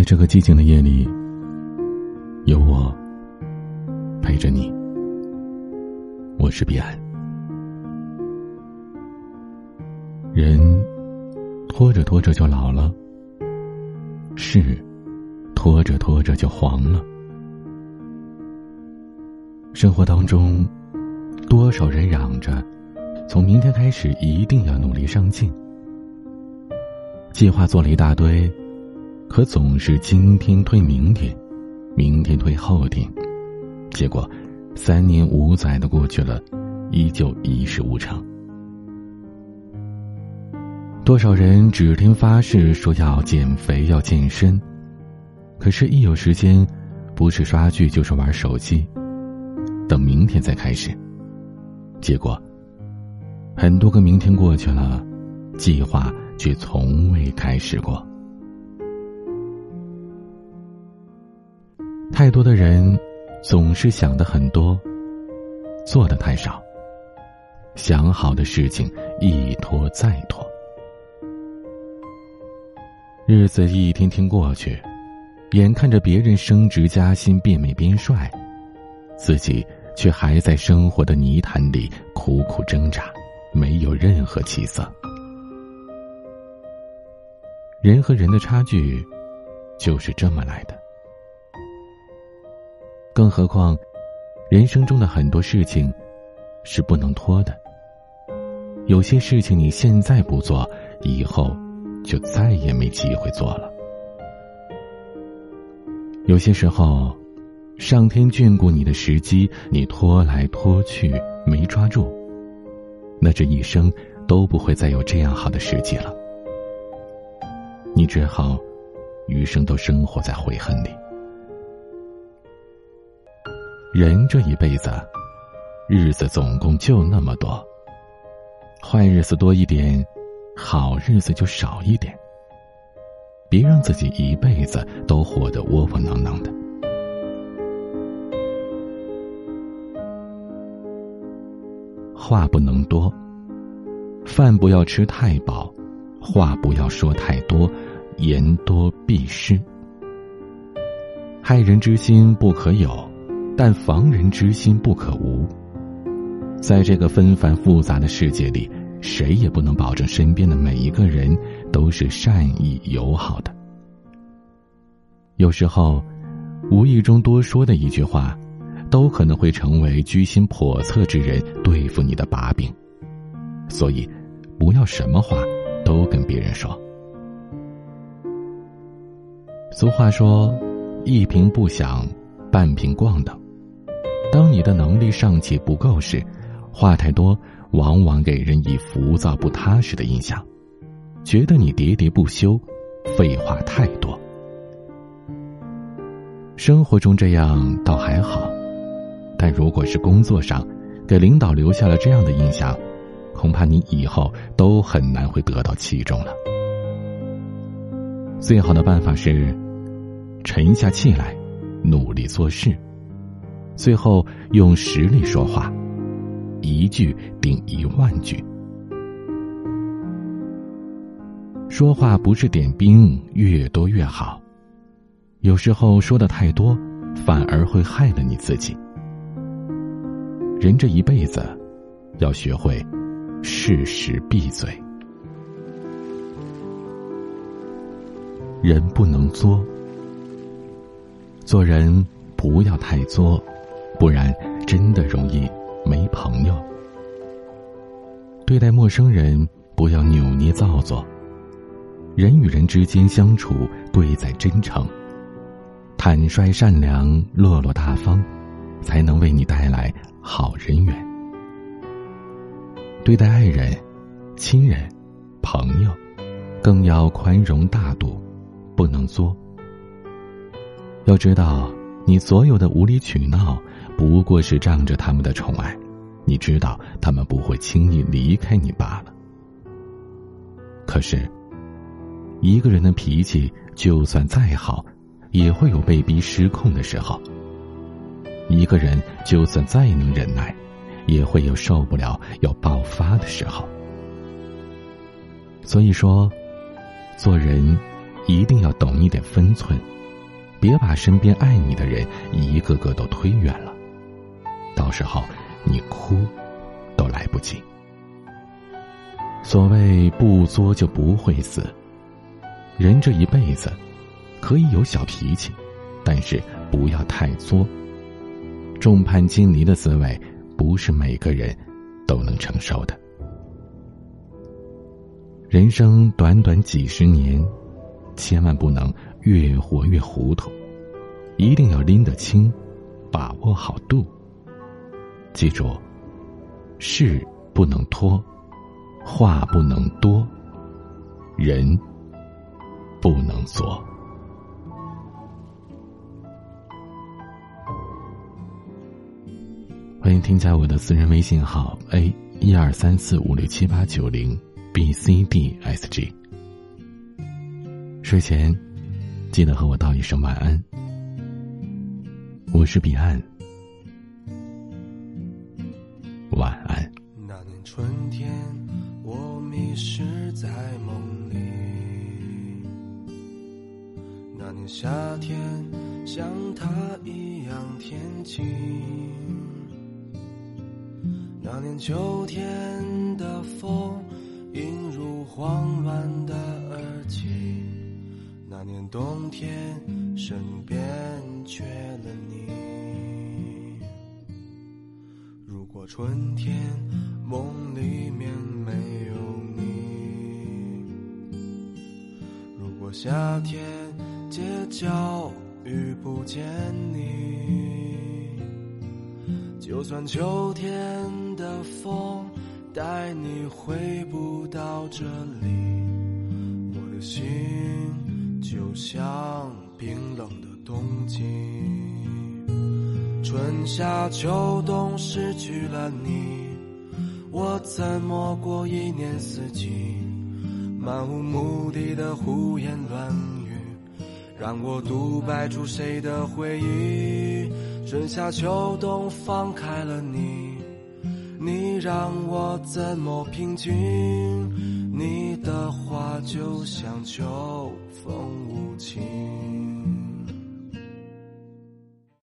在这个寂静的夜里，有我陪着你。我是彼岸。人拖着拖着就老了，事拖着拖着就黄了。生活当中，多少人嚷着，从明天开始一定要努力上进，计划做了一大堆，可总是今天推明天，明天推后天，结果三年五载的过去了，依旧一事无成。多少人指天发誓说要减肥要健身，可是，一有时间，不是刷剧就是玩手机。等明天再开始。结果，很多个明天过去了，计划却从未开始过。太多的人总是想的很多，做的太少。想好的事情一拖再拖，日子一天天过去，眼看着别人升职加薪、变美变帅，自己。却还在生活的泥潭里苦苦挣扎，没有任何起色。人和人的差距，就是这么来的。更何况，人生中的很多事情，是不能拖的。有些事情你现在不做，以后就再也没机会做了。有些时候。上天眷顾你的时机，你拖来拖去没抓住，那这一生都不会再有这样好的时机了。你只好余生都生活在悔恨里。人这一辈子，日子总共就那么多，坏日子多一点，好日子就少一点。别让自己一辈子都活得窝窝囊囊的。话不能多，饭不要吃太饱，话不要说太多，言多必失。害人之心不可有，但防人之心不可无。在这个纷繁复杂的世界里，谁也不能保证身边的每一个人都是善意友好的。有时候，无意中多说的一句话。都可能会成为居心叵测之人对付你的把柄，所以，不要什么话都跟别人说。俗话说：“一瓶不响，半瓶咣当。”你的能力尚且不够时，话太多，往往给人以浮躁不踏实的印象，觉得你喋喋不休，废话太多。生活中这样倒还好。但如果是工作上，给领导留下了这样的印象，恐怕你以后都很难会得到器重了。最好的办法是，沉下气来，努力做事，最后用实力说话，一句顶一万句。说话不是点兵，越多越好。有时候说的太多，反而会害了你自己。人这一辈子，要学会适时闭嘴。人不能作，做人不要太作，不然真的容易没朋友。对待陌生人，不要扭捏造作。人与人之间相处，贵在真诚，坦率善良，落落大方。才能为你带来好人缘。对待爱人、亲人、朋友，更要宽容大度，不能作。要知道，你所有的无理取闹，不过是仗着他们的宠爱。你知道，他们不会轻易离开你罢了。可是，一个人的脾气就算再好，也会有被逼失控的时候。一个人就算再能忍耐，也会有受不了要爆发的时候。所以说，做人一定要懂一点分寸，别把身边爱你的人一个个都推远了，到时候你哭都来不及。所谓不作就不会死，人这一辈子可以有小脾气，但是不要太作。众叛亲离的滋味，不是每个人都能承受的。人生短短几十年，千万不能越活越糊涂，一定要拎得清，把握好度。记住，事不能拖。话不能多，人不能做。欢迎添加我的私人微信号 a 一二三四五六七八九零 b c d s g。睡前记得和我道一声晚安。我是彼岸，晚安。那年春天。我迷失在梦里，那年夏天像他一样天晴，那年秋天的风映入慌乱的耳际，那年冬天身边缺了你。如果春天梦里面没有你，如果。夏天街角遇不见你，就算秋天的风带你回不到这里，我的心就像冰冷的冬季。春夏秋冬失去了你，我怎么过一年四季？漫无目的的胡言乱语，让我独白出谁的回忆？春夏秋冬放开了你，你让我怎么平静？你的话就像秋风无情。